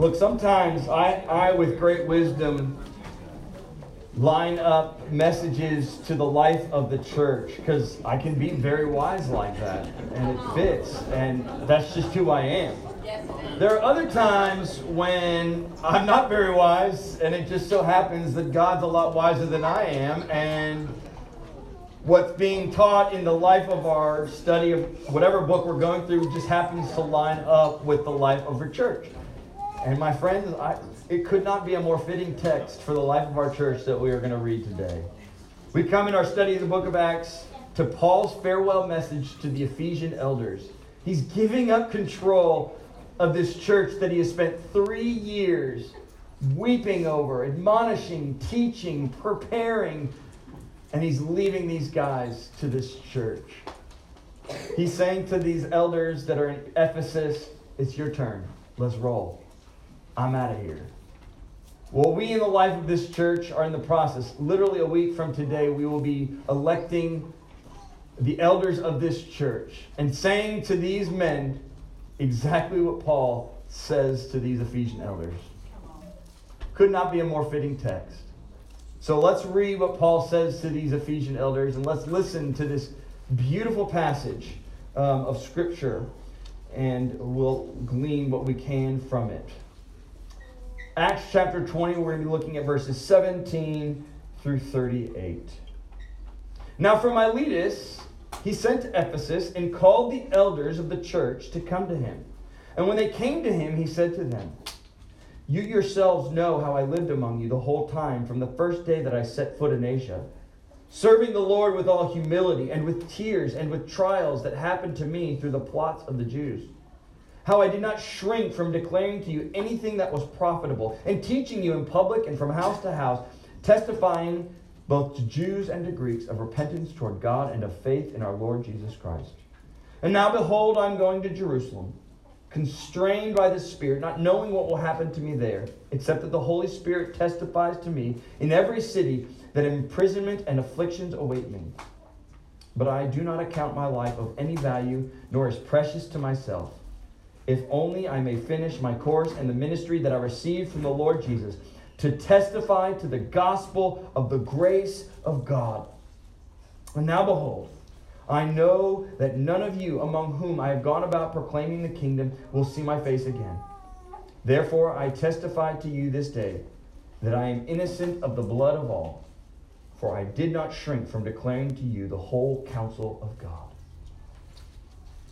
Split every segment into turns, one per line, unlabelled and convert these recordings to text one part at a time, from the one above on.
Look, sometimes I, I, with great wisdom, line up messages to the life of the church because I can be very wise like that and it fits, and that's just who I am. There are other times when I'm not very wise, and it just so happens that God's a lot wiser than I am, and what's being taught in the life of our study of whatever book we're going through just happens to line up with the life of our church. And my friends, I, it could not be a more fitting text for the life of our church that we are going to read today. We come in our study of the book of Acts to Paul's farewell message to the Ephesian elders. He's giving up control of this church that he has spent three years weeping over, admonishing, teaching, preparing, and he's leaving these guys to this church. He's saying to these elders that are in Ephesus, It's your turn. Let's roll. I'm out of here. Well, we in the life of this church are in the process. Literally a week from today, we will be electing the elders of this church and saying to these men exactly what Paul says to these Ephesian elders. Could not be a more fitting text. So let's read what Paul says to these Ephesian elders and let's listen to this beautiful passage um, of Scripture and we'll glean what we can from it. Acts chapter 20, we're going to be looking at verses 17 through 38. Now, from Miletus, he sent to Ephesus and called the elders of the church to come to him. And when they came to him, he said to them, You yourselves know how I lived among you the whole time from the first day that I set foot in Asia, serving the Lord with all humility and with tears and with trials that happened to me through the plots of the Jews how I did not shrink from declaring to you anything that was profitable, and teaching you in public and from house to house, testifying both to Jews and to Greeks of repentance toward God and of faith in our Lord Jesus Christ. And now, behold, I'm going to Jerusalem, constrained by the Spirit, not knowing what will happen to me there, except that the Holy Spirit testifies to me in every city that imprisonment and afflictions await me. But I do not account my life of any value, nor as precious to myself if only I may finish my course and the ministry that I received from the Lord Jesus, to testify to the gospel of the grace of God. And now behold, I know that none of you among whom I have gone about proclaiming the kingdom will see my face again. Therefore, I testify to you this day that I am innocent of the blood of all, for I did not shrink from declaring to you the whole counsel of God.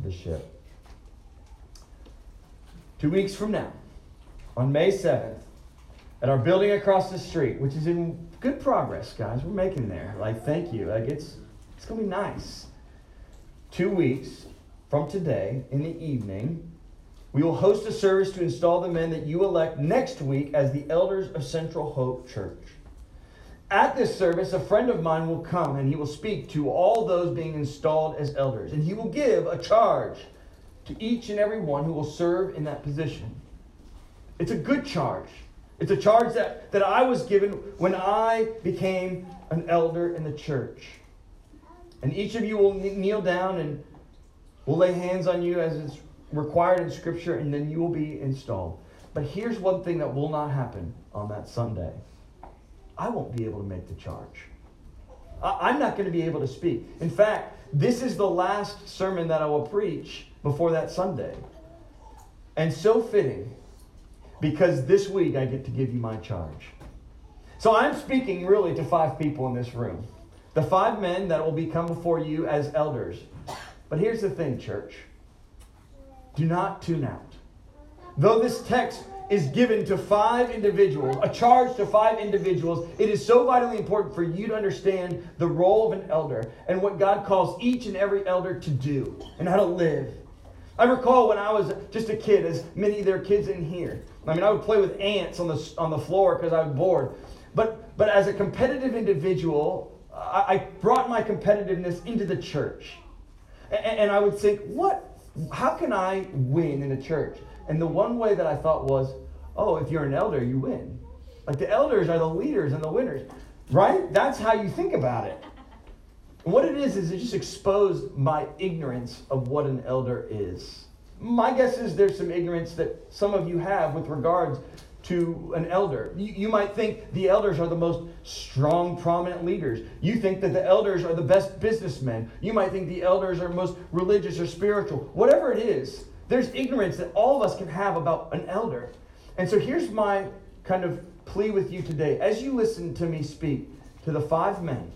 the ship. Two weeks from now, on May 7th, at our building across the street, which is in good progress, guys. We're making there. Like, thank you. Like, it's it's gonna be nice. Two weeks from today in the evening, we will host a service to install the men that you elect next week as the elders of Central Hope Church. At this service, a friend of mine will come and he will speak to all those being installed as elders, and he will give a charge to each and every one who will serve in that position. It's a good charge It's a charge that, that I was given when I became an elder in the church. And each of you will kneel down and we'll lay hands on you as it's required in Scripture, and then you will be installed. But here's one thing that will not happen on that Sunday I won't be able to make the charge. I'm not going to be able to speak. In fact, this is the last sermon that I will preach before that Sunday. And so fitting because this week I get to give you my charge. So I'm speaking really to five people in this room. The five men that will become before you as elders. But here's the thing, church. Do not tune out. Though this text is given to five individuals, a charge to five individuals, it is so vitally important for you to understand the role of an elder and what God calls each and every elder to do and how to live. I recall when I was just a kid, as many of their kids in here. I mean, I would play with ants on the, on the floor because I was bored. But, but as a competitive individual, I, I brought my competitiveness into the church. And, and I would think, what, how can I win in a church? And the one way that I thought was, oh, if you're an elder, you win. Like the elders are the leaders and the winners, right? That's how you think about it. And what it is, is it just exposed my ignorance of what an elder is. My guess is there's some ignorance that some of you have with regards to an elder. You, you, might think the elders are the most strong, prominent leaders. You think that the elders are the best businessmen. You might think the elders are most religious or spiritual. Whatever it is, there's ignorance that all of us can have about an elder. And so here's my kind of plea with you today. As you listen to me speak to the five men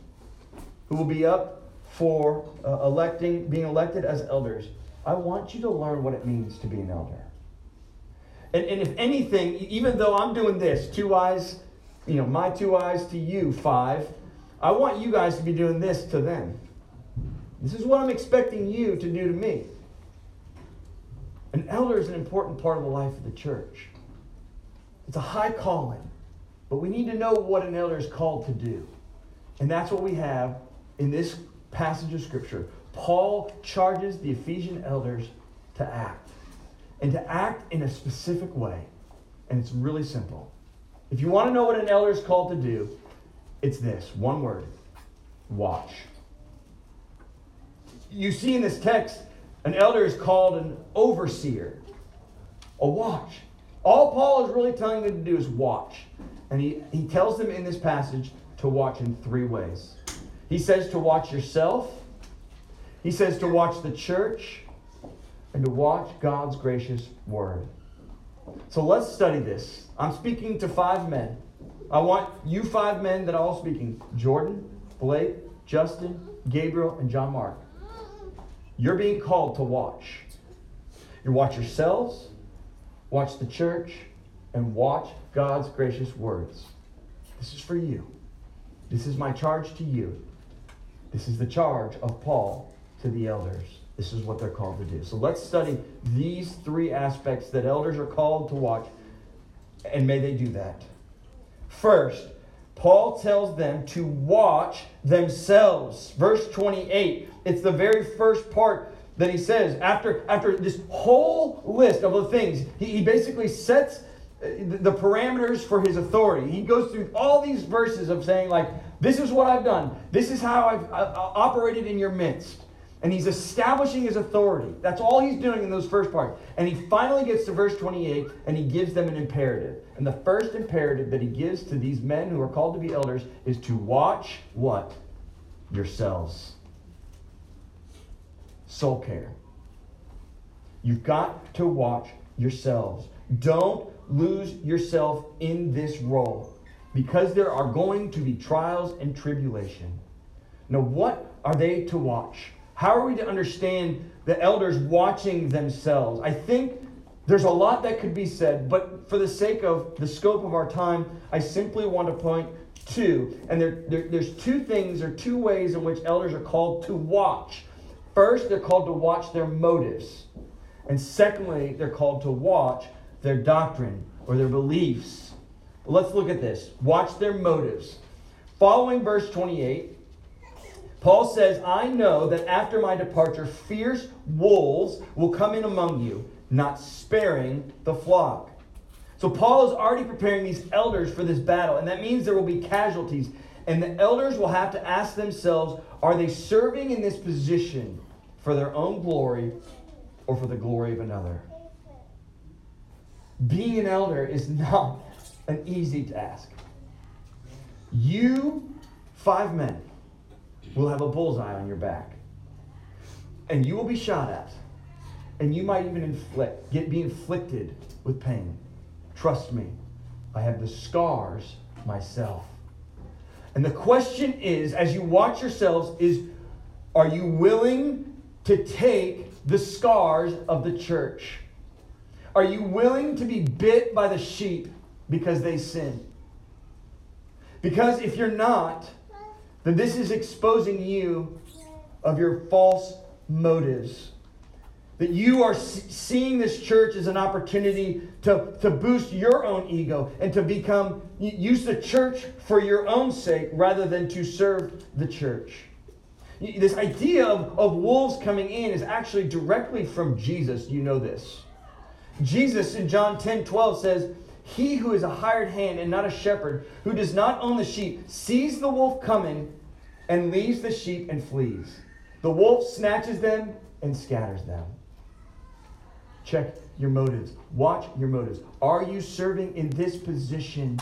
who will be up for uh, electing, being elected as elders, I want you to learn what it means to be an elder. And, and if anything, even though I'm doing this, two eyes, you know, my two eyes to you, five, I want you guys to be doing this to them. This is what I'm expecting you to do to me. An elder is an important part of the life of the church. It's a high calling, but we need to know what an elder is called to do. And that's what we have in this passage of Scripture. Paul charges the Ephesian elders to act, and to act in a specific way. And it's really simple. If you want to know what an elder is called to do, it's this one word watch. You see in this text an elder is called an overseer, a watch. All Paul is really telling them to do is watch. And he, he tells them in this passage to watch in three ways. He says to watch yourself, he says to watch the church, and to watch God's gracious word. So let's study this. I'm speaking to five men. I want you five men that are all speaking Jordan, Blake, Justin, Gabriel, and John Mark. You're being called to watch. You watch yourselves, watch the church, and watch God's gracious words. This is for you. This is my charge to you. This is the charge of Paul to the elders. This is what they're called to do. So let's study these three aspects that elders are called to watch, and may they do that. First, Paul tells them to watch themselves. Verse 28, it's the very first part that he says. After, after this whole list of the things, he, he basically sets uh, the parameters for his authority. He goes through all these verses of saying, like, this is what I've done, this is how I've, I've operated in your midst. And he's establishing his authority. That's all he's doing in those first parts. And he finally gets to verse 28 and he gives them an imperative. And the first imperative that he gives to these men who are called to be elders is to watch what? Yourselves. Soul care. You've got to watch yourselves. Don't lose yourself in this role because there are going to be trials and tribulation. Now, what are they to watch? How are we to understand the elders watching themselves? I think there's a lot that could be said, but for the sake of the scope of our time, I simply want to point to, and there, there, there's two things or two ways in which elders are called to watch. First, they're called to watch their motives. And secondly, they're called to watch their doctrine or their beliefs. let's look at this. Watch their motives. Following verse 28, Paul says, I know that after my departure, fierce wolves will come in among you, not sparing the flock. So Paul is already preparing these elders for this battle, and that means there will be casualties. And the elders will have to ask themselves are they serving in this position for their own glory or for the glory of another? Being an elder is not an easy task. You, five men, will have a bullseye on your back. And you will be shot at. And you might even inflict, get be inflicted with pain. Trust me, I have the scars myself. And the question is, as you watch yourselves, is are you willing to take the scars of the church? Are you willing to be bit by the sheep because they sin? Because if you're not, then this is exposing you of your false motives. That you are seeing this church as an opportunity to, to boost your own ego and to become, use the church for your own sake rather than to serve the church. This idea of, of wolves coming in is actually directly from Jesus. You know this. Jesus in John 10 12 says, He who is a hired hand and not a shepherd, who does not own the sheep, sees the wolf coming and leaves the sheep and flees. The wolf snatches them and scatters them. Check your motives. Watch your motives. Are you serving in this position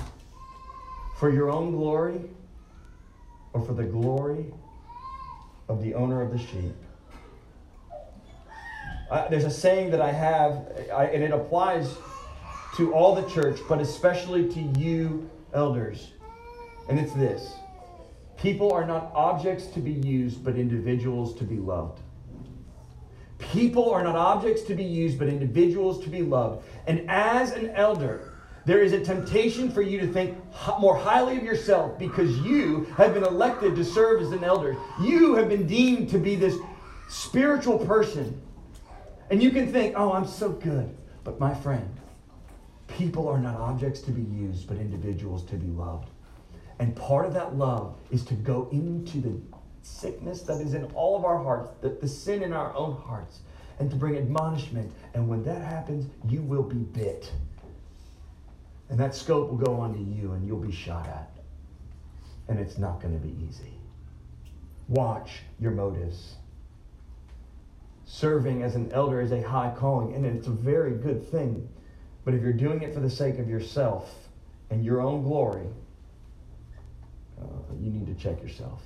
for your own glory or for the glory of the owner of the sheep? There's a saying that I have, I, and it applies to all the church, but especially to you elders. And it's this People are not objects to be used, but individuals to be loved. People are not objects to be used, but individuals to be loved. And as an elder, there is a temptation for you to think more highly of yourself because you have been elected to serve as an elder. You have been deemed to be this spiritual person. And you can think, oh, I'm so good. But my friend, people are not objects to be used, but individuals to be loved. And part of that love is to go into the sickness that is in all of our hearts, the, the sin in our own hearts, and to bring admonishment. And when that happens, you will be bit. And that scope will go onto you and you'll be shot at. And it's not going to be easy. Watch your motives. Serving as an elder is a high calling, and it's a very good thing. But if you're doing it for the sake of yourself and your own glory, uh, you need to check yourself.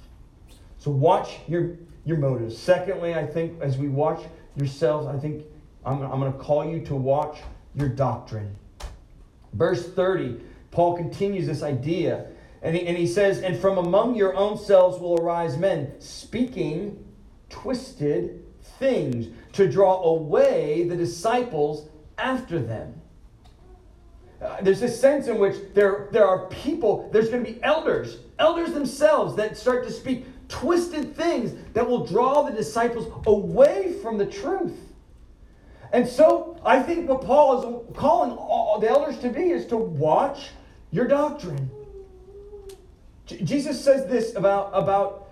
So watch your your motives. Secondly, I think as we watch yourselves, I think I'm, I'm going to call you to watch your doctrine. Verse 30, Paul continues this idea, and he, and he says, And from among your own selves will arise men speaking twisted things to draw away the disciples after them. Uh, there's this sense in which there, there are people, there's going to be elders, elders themselves that start to speak twisted things that will draw the disciples away from the truth. And so I think what Paul is calling all the elders to be is to watch your doctrine. J- Jesus says this about, about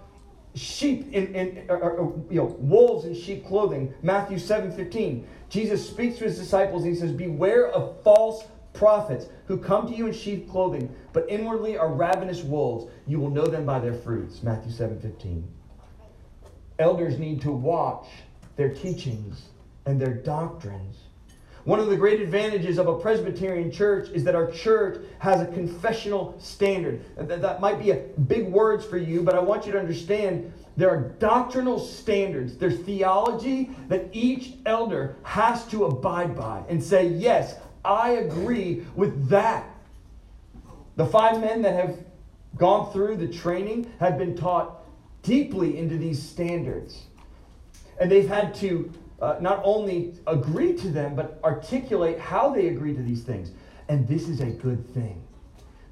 sheep in, in or, or, you know wolves in sheep clothing. Matthew 7 15. Jesus speaks to his disciples and he says, Beware of false prophets who come to you in sheep clothing, but inwardly are ravenous wolves. You will know them by their fruits. Matthew 7 15. Elders need to watch their teachings and their doctrines. One of the great advantages of a Presbyterian church is that our church has a confessional standard. That might be a big words for you, but I want you to understand there are doctrinal standards. There's theology that each elder has to abide by and say, yes, I agree with that. The five men that have gone through the training have been taught deeply into these standards. And they've had to uh, not only agree to them, but articulate how they agree to these things. And this is a good thing.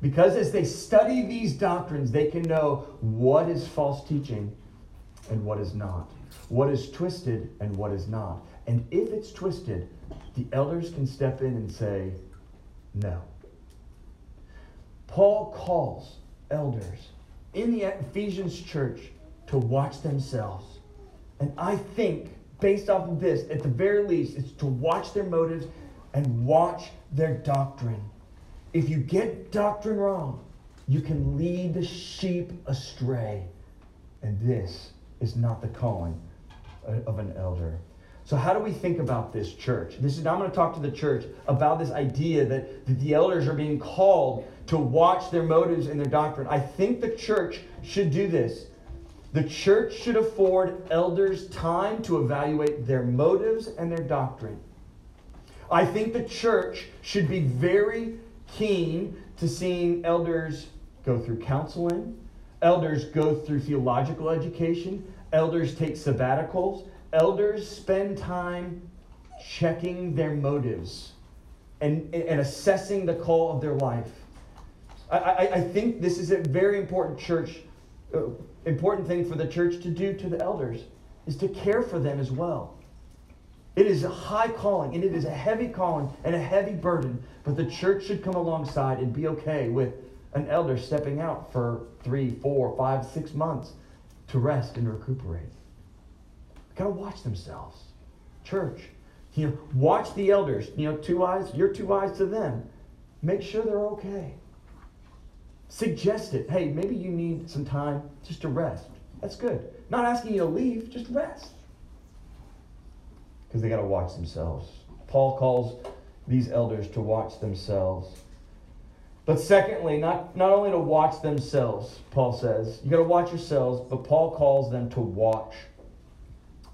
Because as they study these doctrines, they can know what is false teaching and what is not, what is twisted and what is not. And if it's twisted, the elders can step in and say, no. Paul calls elders in the Ephesians church to watch themselves. And I think, based off of this, at the very least, it's to watch their motives and watch their doctrine. if you get doctrine wrong, you can lead the sheep astray. And this is not the calling uh, of an elder. So, how do we think about this church? This is now I'm going to talk to the church about this idea that, that the elders are being called to watch their motives and their doctrine. I think the church should do this. The church should afford elders time to evaluate their motives and their doctrine. I think the church should be very keen to seeing elders go through counseling, elders go through theological education, elders take sabbaticals, elders spend time checking their motives and, and assessing the call of their life. I, I, I think this is a very important church, uh, important thing for the church to do to the elders, is to care for them as well. It is a high calling and it is a heavy calling and a heavy burden, but the church should come alongside and be okay with an elder stepping out for three, four, five, six months to rest and recuperate got to watch themselves. Church, you know, watch the elders. You know, two eyes, your two eyes to them. Make sure they're okay. Suggest it. Hey, maybe you need some time just to rest. That's good. Not asking you to leave, just rest. Because they got to watch themselves. Paul calls these elders to watch themselves. But secondly, not, not only to watch themselves, Paul says, you got to watch yourselves, but Paul calls them to watch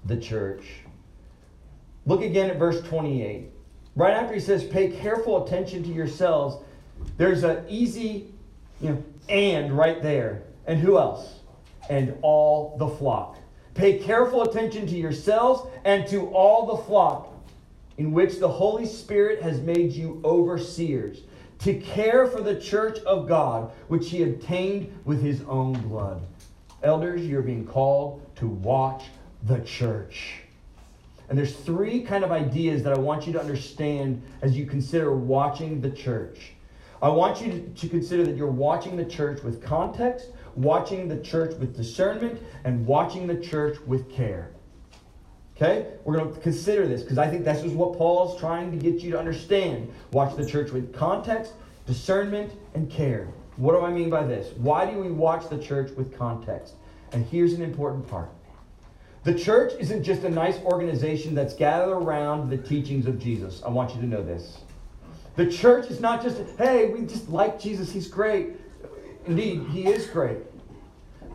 the church. Look again at verse 28. Right after he says, pay careful attention to yourselves, there's an easy, know, and right there. And who else? And all the flock. Pay careful attention to yourselves and to all the flock in which the Holy Spirit has made you overseers to care for the church of God, which he obtained with his own blood. Elders, you're being called to watch the church. And there's three kind of ideas that I want you to understand as you consider watching the church. I want you to, to, consider that you're watching the church with context, watching the church with discernment, and watching the church with care. Okay? We're going to consider this because I think this is what Paul's trying to get you to understand. Watch the church with context, discernment, and care. What do I mean by this? Why do we watch the church with context? And here's an important part the church isn't just a nice organization that's gathered around the teachings of Jesus. I want you to know this. The church is not just, hey, we just like Jesus, he's great. Indeed, he is great.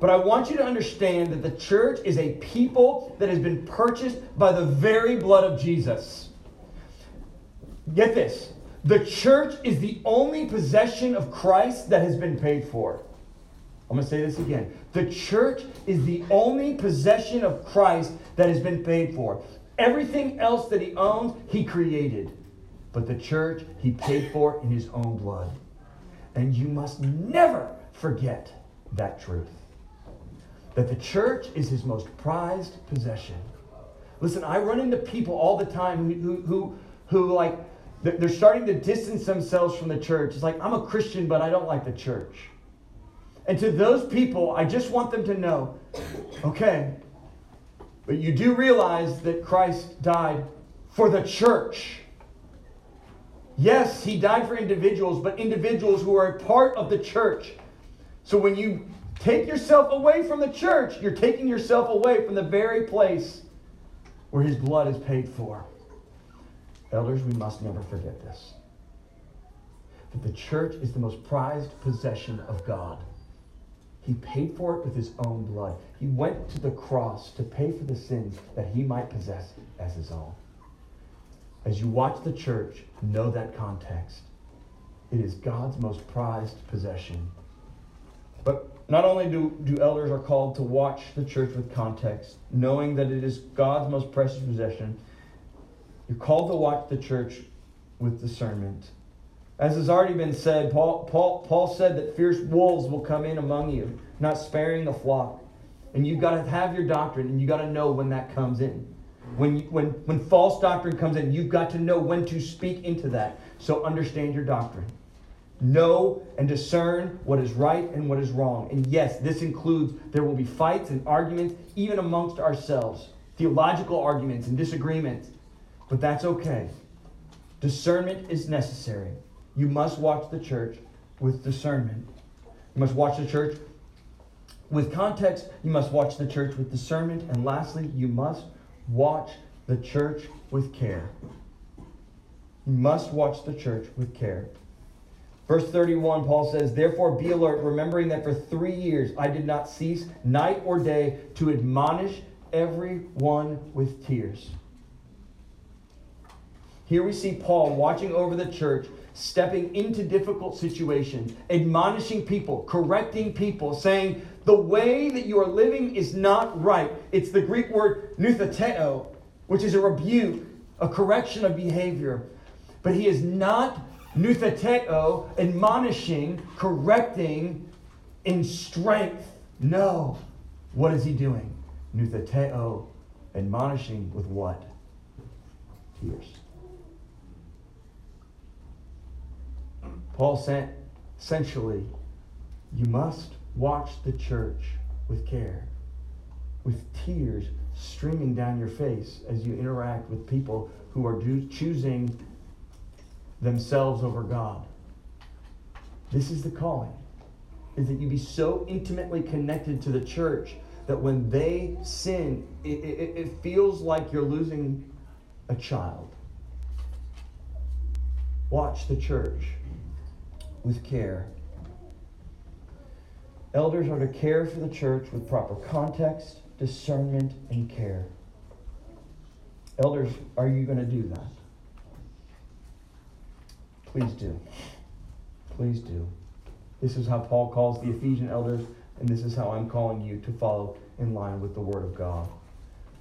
But I want you to understand that the church is a people that has been purchased by the very blood of Jesus. Get this the church is the only possession of Christ that has been paid for. I'm going to say this again. The church is the only possession of Christ that has been paid for. Everything else that he owns, he created. But the church, he paid for in his own blood. And you must never forget that truth. That the church is his most prized possession. Listen, I run into people all the time who, who, who, who like, they're starting to distance themselves from the church. It's like, I'm a Christian, but I don't like the church. And to those people, I just want them to know okay, but you do realize that Christ died for the church. Yes, he died for individuals, but individuals who are a part of the church. So when you take yourself away from the church, you're taking yourself away from the very place where his blood is paid for. Elders, we must never forget this. That the church is the most prized possession of God. He paid for it with his own blood. He went to the cross to pay for the sins that he might possess as his own. As you watch the church, know that context. It is God's most prized possession. But not only do, do elders are called to watch the church with context, knowing that it is God's most precious possession, you're called to watch the church with discernment. As has already been said, Paul, Paul, Paul said that fierce wolves will come in among you, not sparing the flock. And you've got to have your doctrine, and you've got to know when that comes in. When, when, when false doctrine comes in, you've got to know when to speak into that. So understand your doctrine. Know and discern what is right and what is wrong. And yes, this includes there will be fights and arguments, even amongst ourselves, theological arguments and disagreements. But that's okay. Discernment is necessary. you must watch the church with discernment. You must watch the church with context. You must watch the church with discernment. And lastly, you must watch the church with care. You must watch the church with care. Verse 31, Paul says, Therefore be alert, remembering that for three years I did not cease night or day to admonish everyone with tears. Here we see Paul watching over the church, stepping into difficult situations, admonishing people, correcting people, saying, The way that you are living is not right. It's the Greek word nutheteo, which is a rebuke, a correction of behavior. But he is not nutheteo, admonishing, correcting in strength. No. What is he doing? Nutheteo, admonishing with what? Tears. Paul sent essentially, you must watch the church with care, with tears streaming down your face as you interact with people who are choosing themselves over God. This is the calling, is that you be so intimately connected to the church that when they sin, it, it, it feels like you're losing a child. Watch the church with care. Elders are to care for the church with proper context, discernment, and care. Elders, are you going to do that? Please do. Please do. This is how Paul calls the Ephesian elders, and this is how I'm calling you to follow in line with the Word of God.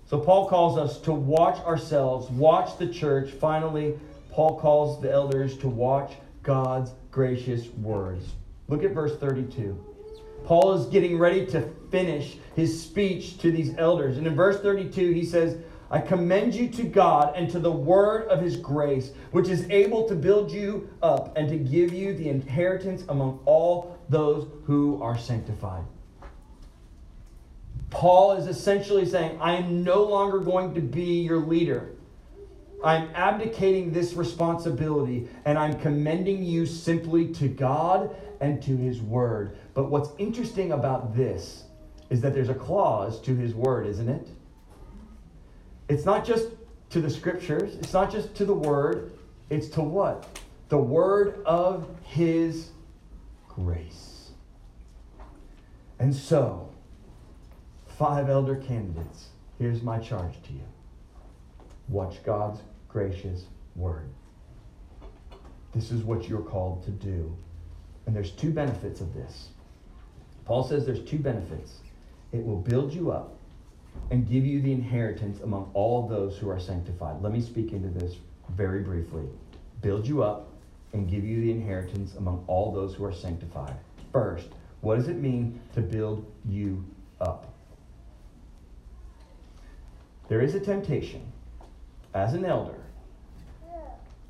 So, Paul calls us to watch ourselves, watch the church. Finally, Paul calls the elders to watch God's gracious words. Look at verse 32. Paul is getting ready to finish his speech to these elders. And in verse 32, he says, I commend you to God and to the word of his grace, which is able to build you up and to give you the inheritance among all those who are sanctified. Paul is essentially saying, I am no longer going to be your leader. I'm abdicating this responsibility and I'm commending you simply to God and to his word. But what's interesting about this is that there's a clause to his word, isn't it? It's not just to the scriptures, it's not just to the word, it's to what? The word of his grace. And so, five elder candidates, here's my charge to you watch God's gracious word. This is what you're called to do. And there's two benefits of this. Paul says there's two benefits. It will build you up and give you the inheritance among all those who are sanctified. Let me speak into this very briefly. Build you up and give you the inheritance among all those who are sanctified. First, what does it mean to build you up? There is a temptation as an elder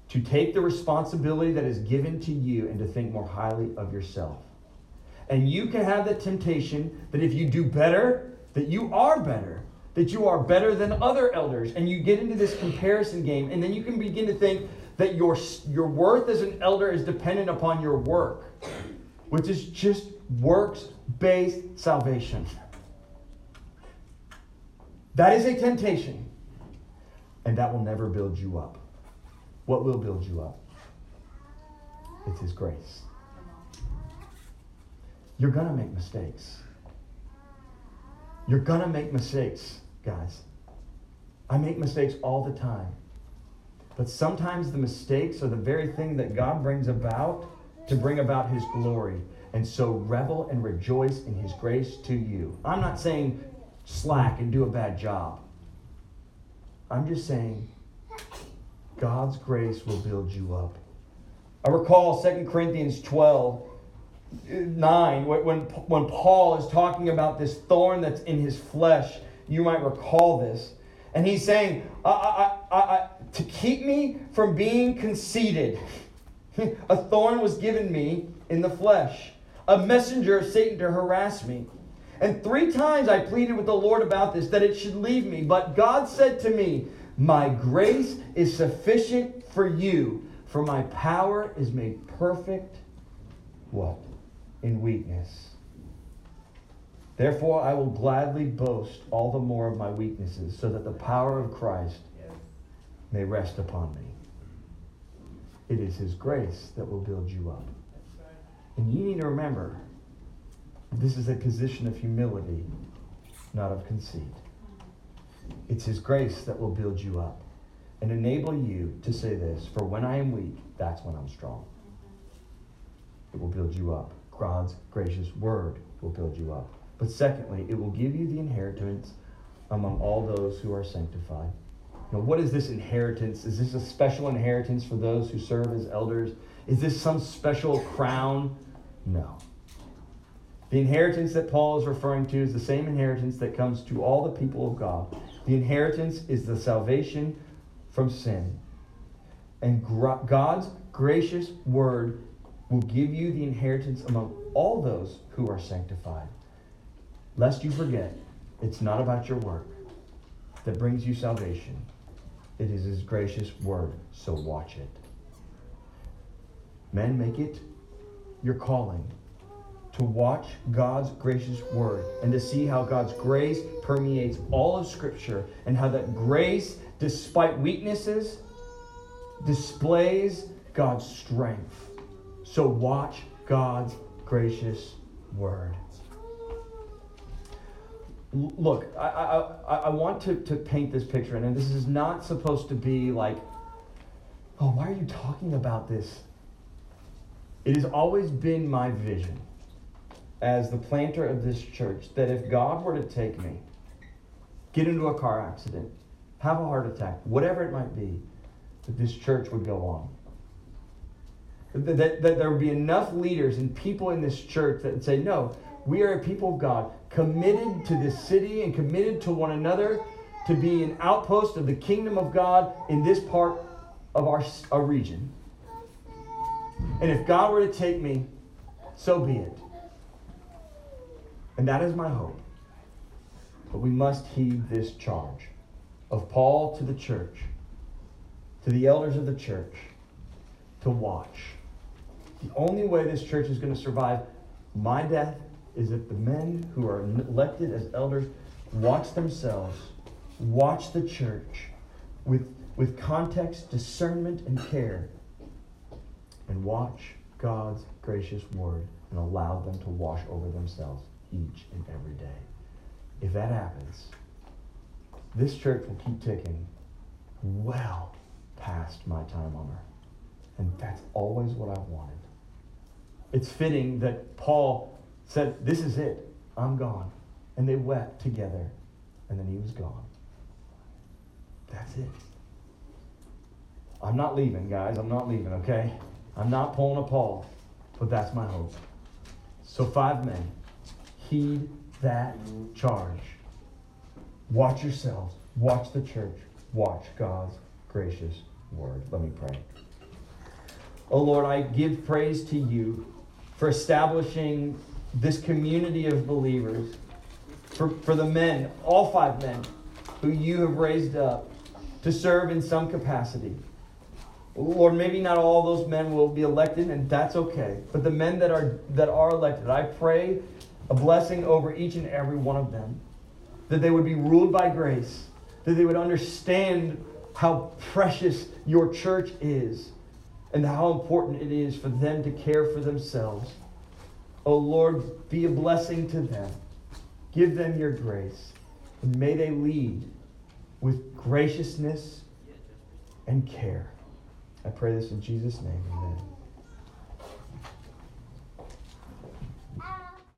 to take the responsibility that is given to you and to think more highly of yourself. And you can have the temptation that if you do better, that you are better, that you are better than other elders. And you get into this comparison game, and then you can begin to think that your, your worth as an elder is dependent upon your work, which is just works based salvation. That is a temptation, and that will never build you up. What will build you up? It's His grace. You're going to make mistakes. You're going to make mistakes, guys. I make mistakes all the time. But sometimes the mistakes are the very thing that God brings about to bring about His glory. And so revel and rejoice in His grace to you. I'm not saying slack and do a bad job. I'm just saying God's grace will build you up. I recall 2 Corinthians 12, 9, when, when Paul is talking about this thorn that's in his flesh. You might recall this. And he's saying, I, I, I, to keep me from being conceited, a thorn was given me in the flesh, a messenger of Satan to harass me. And three times I pleaded with the Lord about this, that it should leave me. But God said to me, My grace is sufficient for you, For my power is made perfect, what? In weakness. Therefore, I will gladly boast all the more of my weaknesses, so that the power of Christ may rest upon me. It is His grace that will build you up. And you need to remember this is a position of humility, not of conceit. It's His grace that will build you up and enable you to say this For when I am weak, that's when I'm strong. It will build you up. God's gracious word will build you up. But secondly, it will give you the inheritance among all those who are sanctified. Now, what is this inheritance? Is this a special inheritance for those who serve as elders? Is this some special crown? No. The inheritance that Paul is referring to is the same inheritance that comes to all the people of God. The inheritance is the salvation from sin. And God's gracious word will give you the inheritance among all those who are sanctified. Lest you forget, it's not about your work that brings you salvation. It is his gracious word, so watch it. Men, make it your calling to watch God's gracious word and to see how God's grace permeates all of Scripture and how that grace, despite weaknesses, displays God's strength. So watch God's gracious word. Look, I, I, I want to, to paint this picture, and this is not supposed to be like, oh, why are you talking about this? It has always been my vision as the planter of this church that if God were to take me, get into a car accident, have a heart attack, whatever it might be, that this church would go on. That, that, that there would be enough leaders and people in this church that would say, no, we are a people of God, committed to this city and committed to one another to be an outpost of the kingdom of God in this part of our, our region. And if God were to take me, so be it. And that is my hope. But we must heed this charge of Paul to the church, to the elders of the church, to watch. The only way this church is going to survive my death is if the men who are elected as elders watch themselves, watch the church with, with context, discernment, and care, and watch God's gracious word and allow them to wash over themselves each and every day. If that happens, this church will keep ticking well past my time on earth. And that's always what I wanted. It's fitting that Paul said, This is it. I'm gone. And they wept together. And then he was gone. That's it. I'm not leaving, guys. I'm not leaving, okay? I'm not pulling a Paul. But that's my hope. So, five men heed that charge. Watch yourselves, watch the church, watch God's gracious word. Let me pray. Oh Lord, I give praise to you for establishing this community of believers, for, for the men, all five men, who you have raised up to serve in some capacity. Lord, maybe not all those men will be elected, and that's okay. But the men that are that are elected, I pray a blessing over each and every one of them. That they would be ruled by grace, that they would understand how precious your church is and how important it is for them to care for themselves. Oh Lord, be a blessing to them. Give them your grace. And may they lead with graciousness and care. I pray this in Jesus' name. Amen.